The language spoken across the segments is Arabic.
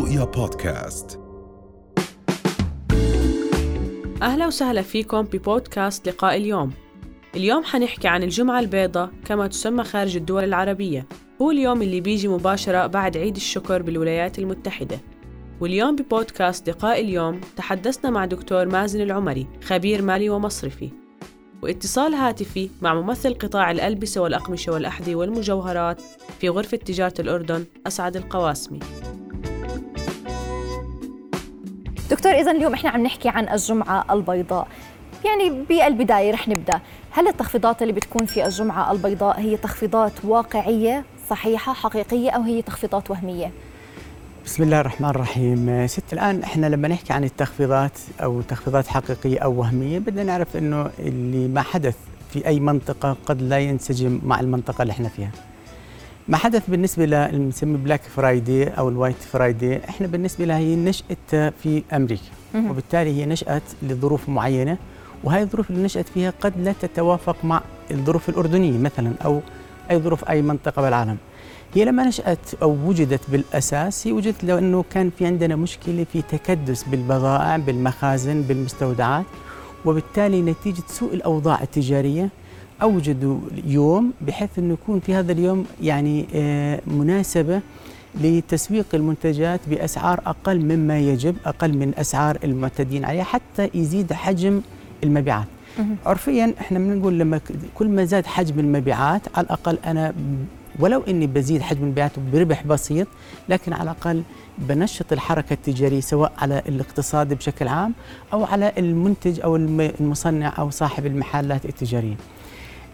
رؤيا بودكاست. أهلا وسهلا فيكم ببودكاست لقاء اليوم. اليوم حنحكي عن الجمعة البيضاء كما تسمى خارج الدول العربية. هو اليوم اللي بيجي مباشرة بعد عيد الشكر بالولايات المتحدة. واليوم ببودكاست لقاء اليوم تحدثنا مع دكتور مازن العمري خبير مالي ومصرفي. واتصال هاتفي مع ممثل قطاع الألبسة والأقمشة والأحذية والمجوهرات في غرفة تجارة الأردن أسعد القواسمي. دكتور إذا اليوم إحنا عم نحكي عن الجمعة البيضاء. يعني بالبداية رح نبدأ. هل التخفيضات اللي بتكون في الجمعة البيضاء هي تخفيضات واقعية صحيحة حقيقية أو هي تخفيضات وهمية؟ بسم الله الرحمن الرحيم. ست الآن إحنا لما نحكي عن التخفيضات أو تخفيضات حقيقية أو وهمية بدنا نعرف أنه اللي ما حدث في أي منطقة قد لا ينسجم مع المنطقة اللي إحنا فيها. ما حدث بالنسبة للمسمى Black Friday أو ال White Friday إحنا بالنسبة لها هي نشأت في أمريكا. وبالتالي هي نشأت لظروف معينة وهي الظروف اللي نشأت فيها قد لا تتوافق مع الظروف الأردنية مثلا أو أي ظروف أي منطقة بالعالم. هي لما نشأت أو وجدت بالأساس هي وجدت لأنه كان في عندنا مشكلة في تكدس بالبضائع بالمخازن بالمستودعات وبالتالي نتيجة سوء الأوضاع التجارية. أوجدوا يوم بحيث أنه يكون في هذا اليوم يعني آه، مناسبة لتسويق المنتجات بأسعار أقل مما يجب أقل من أسعار المعتدين عليها حتى يزيد حجم المبيعات عرفيا إحنا بنقول لما كل ما زاد حجم المبيعات على الأقل أنا ولو إني بزيد حجم المبيعات بربح بسيط لكن على الأقل بنشط الحركة التجارية سواء على الاقتصاد بشكل عام أو على المنتج أو المصنع أو صاحب المحلات التجارية.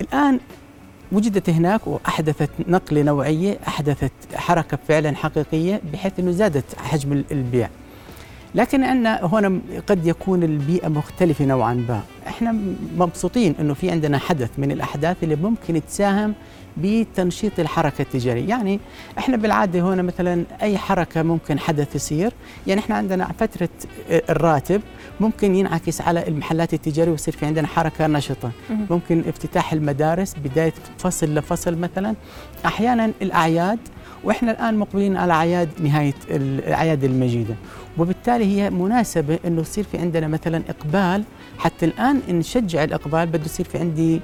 الآن وجدت هناك وأحدثت نقلة نوعية أحدثت حركة فعلا حقيقية بحيث إنه زادت حجم البيع. لكن عندنا هنا قد يكون البيئة مختلفة نوعا ما. إحنا مبسوطين إنه في عندنا حدث من الأحداث اللي ممكن تساهم بتنشيط الحركة التجارية. يعني إحنا بالعادة هنا مثلا أي حركة ممكن حدث يصير. يعني إحنا عندنا فترة الراتب ممكن ينعكس على المحلات التجارية ويصير في عندنا حركة نشطة. ممكن افتتاح المدارس بداية فصل لفصل مثلا. أحيانا الأعياد وإحنا الآن مقبلين على أعياد نهاية الاعياد المجيدة. وبالتالي هي مناسبة إنه يصير في عندنا مثلا إقبال. حتى الآن نشجع الإقبال بده يصير في عندي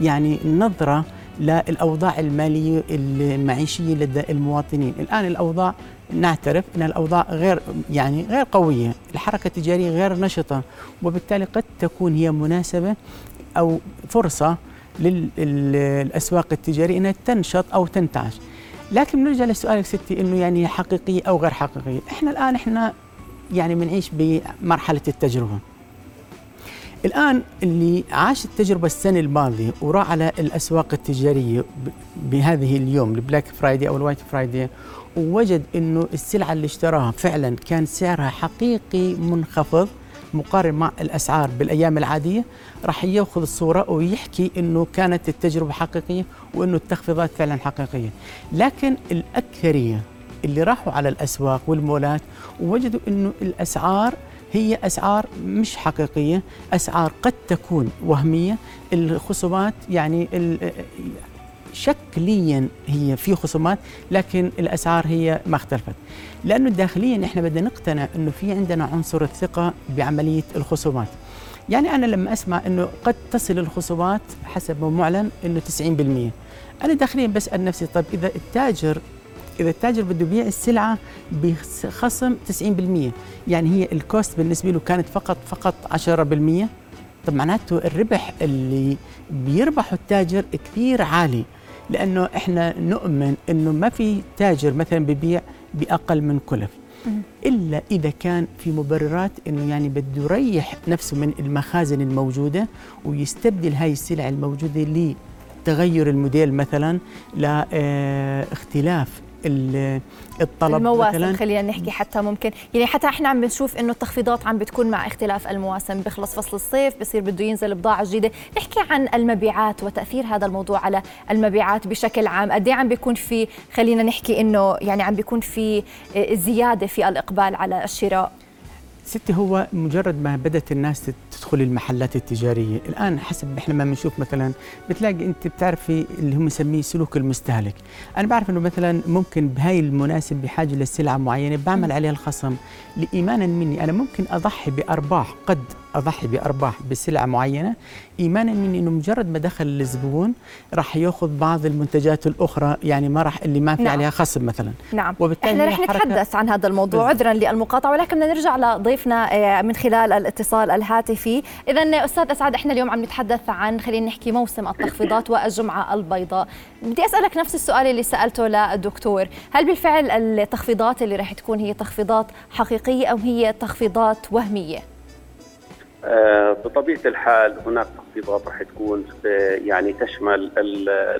يعني نظرة للأوضاع المالية المعيشية لدى المواطنين، الآن الأوضاع نعترف إن الأوضاع غير يعني غير قوية، الحركة التجارية غير نشطة. وبالتالي قد تكون هي مناسبة أو فرصة للاسواق التجارية إنها تنشط أو تنتعش. لكن بنرجع لسؤالك ستي إنه يعني حقيقيه أو غير حقيقيه، إحنا الآن إحنا يعني بنعيش بمرحلة التجربة. الآن اللي عاش التجربة السنة الماضية وراح على الأسواق التجارية بهذه اليوم ال Black Friday أو ال White Friday ووجد إنه السلعة اللي اشتراها فعلا كان سعرها حقيقي منخفض مقارن مع الأسعار بالأيام العادية راح يأخذ الصورة ويحكي إنه كانت التجربة حقيقية وإنه التخفيضات فعلا حقيقية. لكن الأكثرية اللي راحوا على الأسواق والمولات ووجدوا إنه الأسعار هي أسعار مش حقيقية أسعار قد تكون وهمية. الخصومات يعني شكليا هي في خصومات لكن الأسعار هي ما اختلفت. لأنه داخليا إحنا بدنا نقتنع إنه في عندنا عنصر الثقة بعملية الخصومات. يعني أنا لما أسمع إنه قد تصل الخصومات حسب ما معلن إنه 90% أنا داخليا بسأل نفسي طيب إذا التاجر إذا التاجر بده يبيع السلعة بخصم 90% يعني هي الكوست بالنسبة له كانت فقط فقط 10% طب معناته الربح اللي بيربحه التاجر كثير عالي. لأنه إحنا نؤمن إنه ما في تاجر مثلا ببيع بأقل من كلف. إلا إذا كان في مبررات إنه يعني بده يريح نفسه من المخازن الموجودة ويستبدل هاي السلع الموجودة لتغير الموديل مثلا لاختلاف الطلب المواسم مثلا. خلينا نحكي حتى ممكن. يعني حتى إحنا عم بنشوف إنه التخفيضات عم بتكون مع اختلاف المواسم. بخلص فصل الصيف بصير بده ينزل بضاعة جديدة. نحكي عن المبيعات وتأثير هذا الموضوع على المبيعات بشكل عام. قد عم بيكون في خلينا نحكي إنه يعني عم بيكون في زيادة في الإقبال على الشراء؟ ستي هو مجرد ما بدأت الناس تدخل المحلات التجارية. الآن حسب إحنا ما بنشوف مثلا بتلاقي أنت بتعرفي اللي هم يسميه سلوك المستهلك. أنا بعرف إنه مثلا ممكن بهاي المناسب بحاجة لسلعة معينة بعمل عليها الخصم. لايمانا مني أنا ممكن أضحي بأرباح قد أضحي بأرباح بسلعة معينة. إيمانا مني إنه مجرد ما دخل الزبون راح يأخذ بعض المنتجات الأخرى يعني ما راح اللي ما في نعم. عليها خصم مثلا. نعم. وبالتالي إحنا رح نتحدث عن هذا الموضوع عذرا للمقاطعة ولكن بدنا نرجع لضيفنا آه، من خلال الاتصال الهاتفي. اذا أستاذ أسعد إحنا اليوم عم نتحدث عن خلينا نحكي موسم التخفيضات والجمعة البيضاء. بدي أسألك نفس السؤال اللي سألته للدكتور. هل بالفعل التخفيضات اللي رح تكون هي تخفيضات حقيقية أو هي تخفيضات وهمية؟ بطبيعة الحال هناك تخفيضات رح تكون آه، يعني تشمل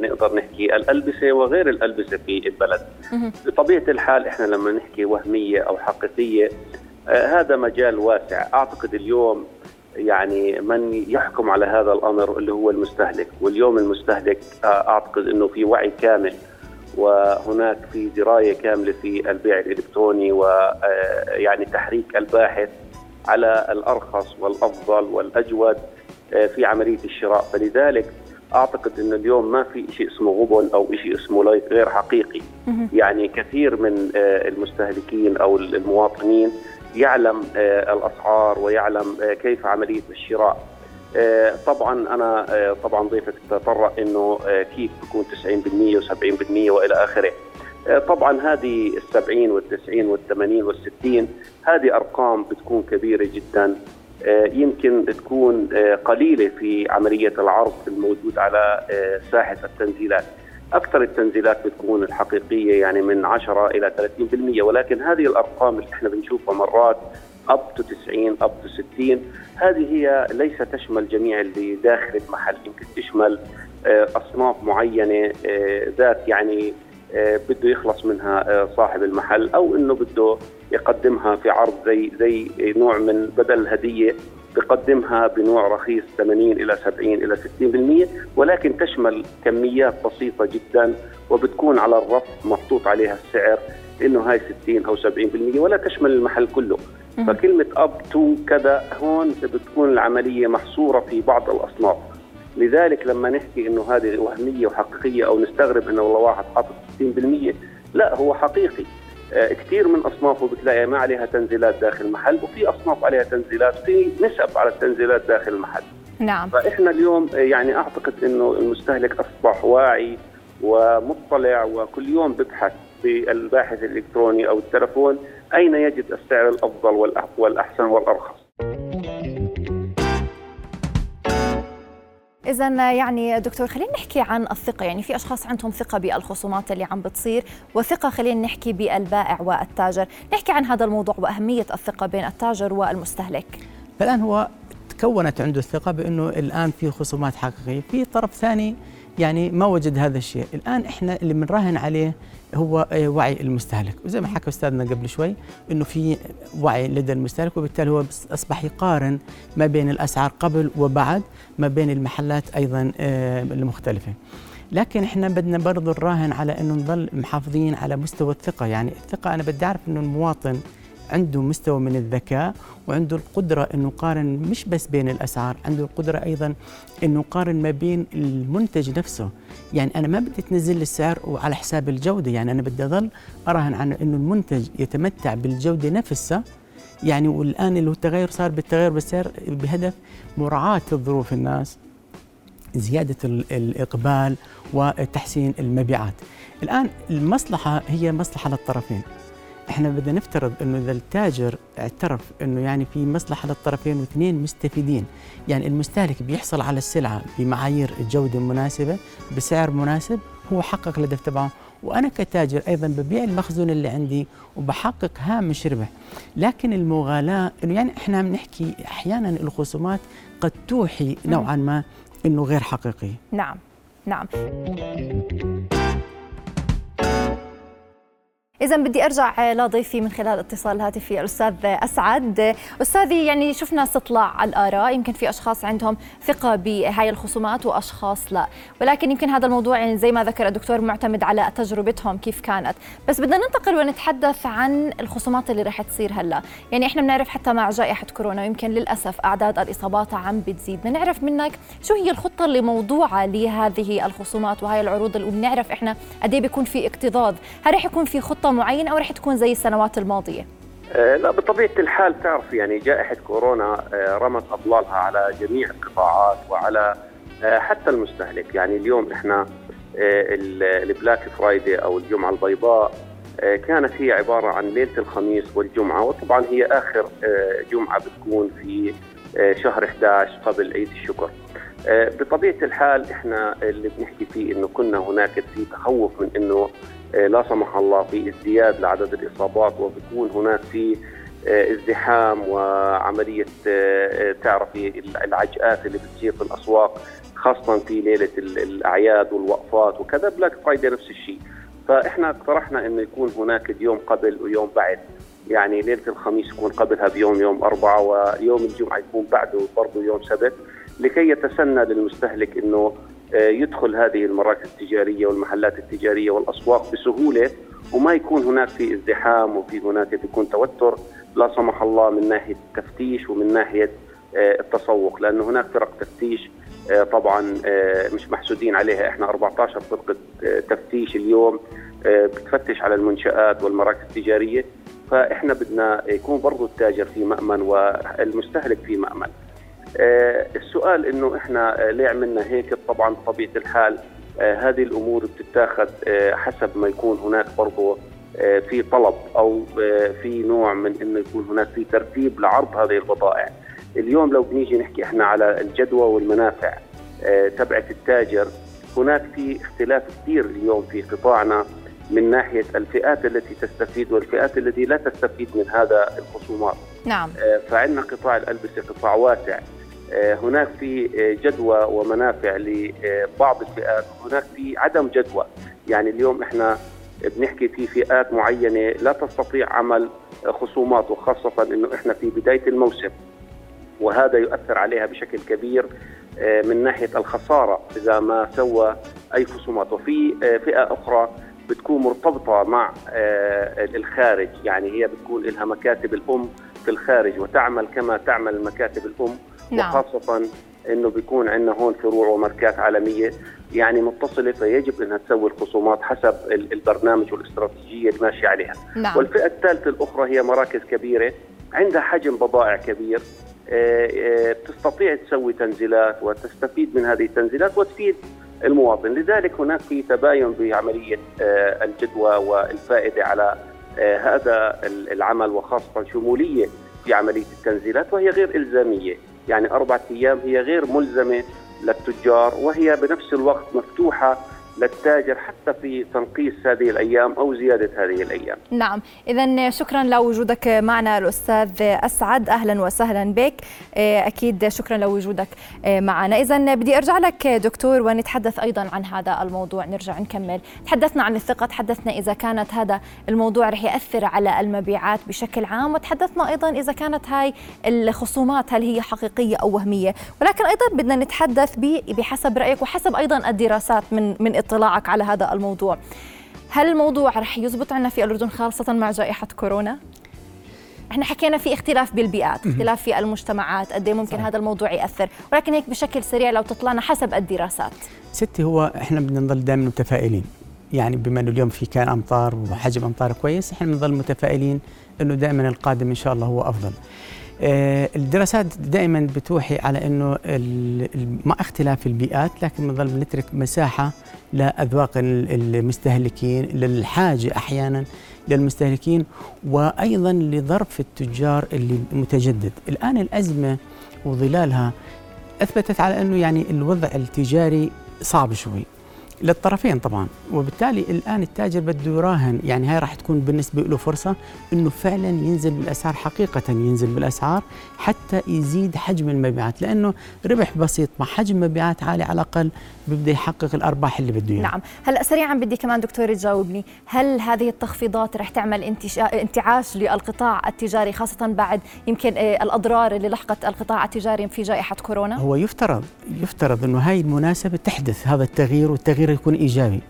نقدر نحكي الألبسة وغير الألبسة في البلد. بطبيعة الحال إحنا لما نحكي وهمية أو حقيقية آه، هذا مجال واسع، أعتقد اليوم يعني من يحكم على هذا الأمر اللي هو المستهلك، واليوم المستهلك أعتقد إنه في وعي كامل وهناك في دراية كاملة في البيع الإلكتروني ويعني تحريك الباحث على الأرخص والأفضل والأجود آه، في عملية الشراء. فلذلك أعتقد إن اليوم ما في شيء اسمه غبن أو شيء اسمه لايك غير حقيقي. يعني كثير من آه، المستهلكين أو المواطنين يعلم آه، الأسعار ويعلم كيف عملية الشراء. طبعا أنا طبعا ضيفك تطرق إنه كيف بيكون 90% و70% وإلى آخره. طبعا هذه السبعين والتسعين والثمانين والستين هذه أرقام بتكون كبيرة جدا. آه، يمكن تكون آه، قليلة في عملية العرض الموجود على ساحة التنزيلات. أكثر التنزيلات بتكون الحقيقية يعني من 10 إلى 30% ولكن هذه الأرقام اللي إحنا بنشوفها مرات up to 90 up to 60 هذه هي ليس تشمل جميع اللي داخل المحل يمكن تشمل أصناف معينة ذات يعني آه، بده يخلص منها آه، صاحب المحل أو إنه بده يقدمها في عرض زي زي نوع من بدل الهديه بقدمها بنوع رخيص 80 إلى 70 إلى 60% ولكن تشمل كميات بسيطة جدا وبتكون على الرف محطوط عليها السعر إنه هاي 60 أو 70% ولا تشمل المحل كله. فكلمة أب تو كذا هون بتكون العملية محصورة في بعض الأصناف. لذلك لما نحكي إنه هذه وهمية وحقيقية أو نستغرب إنه والله واحد حاطط 60% لا هو حقيقي. آه كثير من أصنافه بتلاقي ما عليها تنزيلات داخل المحل وفي أصناف عليها تنزيلات في نسب على التنزيلات داخل المحل. نعم. فإحنا اليوم آه، يعني أعتقد إنه المستهلك أصبح واعي ومطلع وكل يوم ببحث في الباحث الإلكتروني أو التلفون أين يجد السعر الأفضل والأحسن والأرخص. إذا يعني دكتور خلينا نحكي عن الثقة. يعني في أشخاص عندهم ثقة بالخصومات اللي عم بتصير وثقة خلينا نحكي بالبائع والتاجر. نحكي عن هذا الموضوع وأهمية الثقة بين التاجر والمستهلك. الآن هو تكونت عنده الثقة بأنه الآن في خصومات حقيقية. في طرف ثاني يعني ما وجد هذا الشيء. الآن إحنا اللي بنراهن عليه هو آه، وعي المستهلك. وزي ما حكى أستاذنا قبل شوي أنه في وعي لدى المستهلك وبالتالي هو أصبح يقارن ما بين الأسعار قبل وبعد ما بين المحلات أيضا آه، المختلفة. لكن إحنا بدنا برضه نراهن على إنه نضل محافظين على مستوى الثقة. يعني الثقة أنا بدي أعرف إنه المواطن عنده مستوى من الذكاء وعنده القدرة أنه يقارن مش بس بين الأسعار عنده القدرة أيضا أنه يقارن ما بين المنتج نفسه. يعني أنا ما بدي تنزل السعر وعلى حساب الجودة يعني أنا بدي أظل أراهن عن أنه المنتج يتمتع بالجودة نفسها. يعني والآن اللي هو التغير صار بالتغير بالسعر بهدف مراعاة ظروف الناس زيادة الإقبال وتحسين المبيعات. الآن المصلحة هي مصلحة للطرفين. إحنا بدنا نفترض إنه إذا التاجر اعترف إنه يعني في مصلحة للطرفين واثنين مستفيدين، يعني المستهلك بيحصل على السلعة بمعايير جوده مناسبه بسعر مناسب هو حقق الهدف تبعه. وأنا كتاجر أيضا ببيع المخزون اللي عندي وبحقق هامش ربح لكن المغالاة إنه يعني إحنا عم نحكي أحيانا الخصومات قد توحي نوعا ما إنه غير حقيقي. نعم نعم. إذا بدي أرجع لضيفي من خلال اتصال هاتفي الأستاذ أسعد. أستاذي يعني شفنا استطلاع الآراء يمكن في أشخاص عندهم ثقة بهاي الخصومات وأشخاص لا. ولكن يمكن هذا الموضوع يعني زي ما ذكر الدكتور معتمد على تجربتهم كيف كانت. بس بدنا ننتقل ونتحدث عن الخصومات اللي رح تصير هلا. يعني إحنا بنعرف حتى مع جائحة كورونا ويمكن للأسف أعداد الإصابات عم بتزيد. بنعرف منك شو هي الخطة اللي موضوعة لهذه الخصومات وهي العروض وبنعرف إحنا قد إيه بيكون في اكتظاظ. هل رح يكون في خطة معينة أو رح تكون زي السنوات الماضية؟ آه، لا بطبيعة الحال تعرف يعني جائحة كورونا آه، رمت أضلالها على جميع القطاعات وعلى آه، حتى المستهلك يعني اليوم إحنا البلاك فرايدي أو الجمعة البيضاء كانت هي عبارة عن ليلة الخميس والجمعة وطبعا هي آخر جمعة بتكون في شهر 11 قبل عيد الشكر بطبيعة الحال إحنا اللي بنحكي فيه إنه كنا هناك في تخوف من آه، لا سمح الله في ازدياد لعدد الإصابات وبيكون هناك في آه، ازدحام وعملية آه، تعرفي العجقات اللي بتصير في الأسواق خاصة في ليلة الأعياد والوقفات وكذا بلاك فرايدي نفس الشيء. فإحنا اقترحنا إنه يكون هناك يوم قبل ويوم بعد. يعني ليلة الخميس يكون قبلها بيوم يوم أربعة ويوم الجمعة يكون بعده برضه يوم سبت لكي يتسنى للمستهلك إنه آه، يدخل هذه المراكز التجارية والمحلات التجارية والأسواق بسهولة وما يكون هناك في ازدحام وفي هناك يكون توتر لا سمح الله من ناحية التفتيش ومن ناحية آه، التسوق لأنه هناك فرق تفتيش آه، طبعا مش محسودين عليها. إحنا 14 فرقة تفتيش اليوم بتفتش على المنشآت والمراكز التجارية فإحنا بدنا يكون برضه التاجر في مأمن والمستهلك في مأمن. آه، السؤال إنه إحنا آه، ليه عملنا هيك طبعا بطبيعة الحال آه، هذه الأمور بتتاخذ حسب ما يكون هناك برضه في طلب أو في نوع من إنه يكون هناك في ترتيب لعرض هذه البضائع. اليوم لو بنيجي نحكي إحنا على الجدوى والمنافع تبعت التاجر هناك في اختلاف كثير اليوم في قطاعنا من ناحية الفئات التي تستفيد والفئات التي لا تستفيد من هذا الخصومات. نعم. فعندنا قطاع الألبسة قطاع واسع آه، هناك في آه، جدوى ومنافع لبعض الفئات. هناك في عدم جدوى. يعني اليوم إحنا بنحكي في فئات معينة لا تستطيع عمل خصومات وخاصة إنه إحنا في بداية الموسم وهذا يؤثر عليها بشكل كبير آه، من ناحية الخسارة إذا ما سوى أي خصومات. وفي فئة أخرى بتكون مرتبطة مع الخارج. يعني هي بتكون لها مكاتب الأم في الخارج وتعمل كما تعمل المكاتب الأم نعم. وخاصة إنه بيكون عندنا هون فروع وماركات عالمية يعني متصلة فيجب إنها تسوي الخصومات حسب البرنامج والاستراتيجية اللي ماشي عليها. نعم. والفئة الثالثة الأخرى هي مراكز كبيرة عندها حجم بضائع كبير آه، آه، بتستطيع تسوي تنزيلات وتستفيد من هذه التنزيلات وتفيد المواطن، لذلك هناك في تباين بعملية آه، الجدوى والفائدة على هذا العمل وخاصة شمولية في عملية التنزيلات وهي غير إلزامية. يعني أربعة أيام هي غير ملزمة للتجار وهي بنفس الوقت مفتوحة للتاجر حتى في تنقيص هذه الأيام أو زيادة هذه الأيام. نعم، اذا شكرا لوجودك معنا الأستاذ أسعد، أهلا وسهلا بك. أكيد شكرا لوجودك معنا، اذا بدي أرجع لك دكتور ونتحدث أيضا عن هذا الموضوع، نرجع نكمل. تحدثنا عن الثقة، تحدثنا إذا كانت هذا الموضوع رح يأثر على المبيعات بشكل عام، وتحدثنا أيضا إذا كانت هاي الخصومات هل هي حقيقية أو وهمية، ولكن أيضا بدنا نتحدث بحسب رأيك وحسب أيضا الدراسات من من اطلاعك على هذا الموضوع. هل الموضوع رح يزبط عنا في الأردن خاصة مع جائحة كورونا؟ إحنا حكينا في اختلاف بالبيئات اختلاف في المجتمعات قد إيه ممكن صحيح. هذا الموضوع يأثر. ولكن هيك بشكل سريع لو تطلعنا حسب الدراسات. ستي هو إحنا بدنا نضل دائما متفائلين. يعني بما إنه اليوم في كان أمطار وحجم أمطار كويس إحنا بنضل متفائلين إنه دائما القادم إن شاء الله هو أفضل. آه، الدراسات دائما بتوحي على إنه مع اختلاف البيئات لكن بنضل بنترك مساحة لاذواق المستهلكين للحاجه أحيانا للمستهلكين وأيضا لظرف التجار اللي متجدد. الآن الأزمة وظلالها أثبتت على أنه يعني الوضع التجاري صعب شوي. للطرفين طبعا. وبالتالي الآن التاجر بده يراهن. يعني هاي راح تكون بالنسبة له فرصة إنه فعلا ينزل بالأسعار حقيقه ينزل بالأسعار حتى يزيد حجم المبيعات. لأنه ربح بسيط مع حجم مبيعات عالي على الأقل بيبدا يحقق الأرباح اللي بده إياها. نعم. هلأ سريعا بدي كمان دكتور تجاوبني. هل هذه التخفيضات رح تعمل انتعاش للقطاع التجاري خاصه بعد يمكن آه، الأضرار اللي لحقت القطاع التجاري في جائحة كورونا؟ هو يفترض يفترض إنه هاي المناسبة تحدث هذا التغيير والتغيير يكون إيجابي.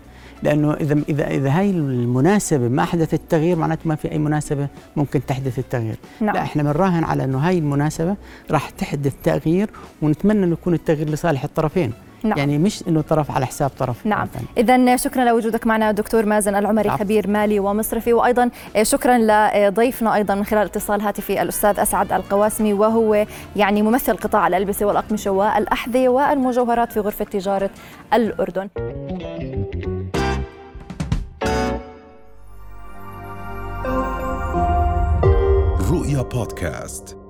لأنه اذا اذا إذا هاي المناسبة ما حدث التغيير معناته ما في أي مناسبة ممكن تحدث التغيير. نعم. لا إحنا بنراهن على إنه هاي المناسبة راح تحدث تغيير ونتمنى إنه يكون التغيير لصالح الطرفين. نعم. يعني مش إنه طرف على حساب طرف. نعم. اذا شكرا لوجودك معنا دكتور مازن العمري نعم. خبير مالي ومصرفي. وأيضا شكرا لضيفنا أيضا من خلال اتصال هاتفي الأستاذ أسعد القواسمي وهو يعني ممثل قطاع الألبسة والأقمشة والأحذية والمجوهرات في غرفة تجارة الأردن. رؤيا بودكاست.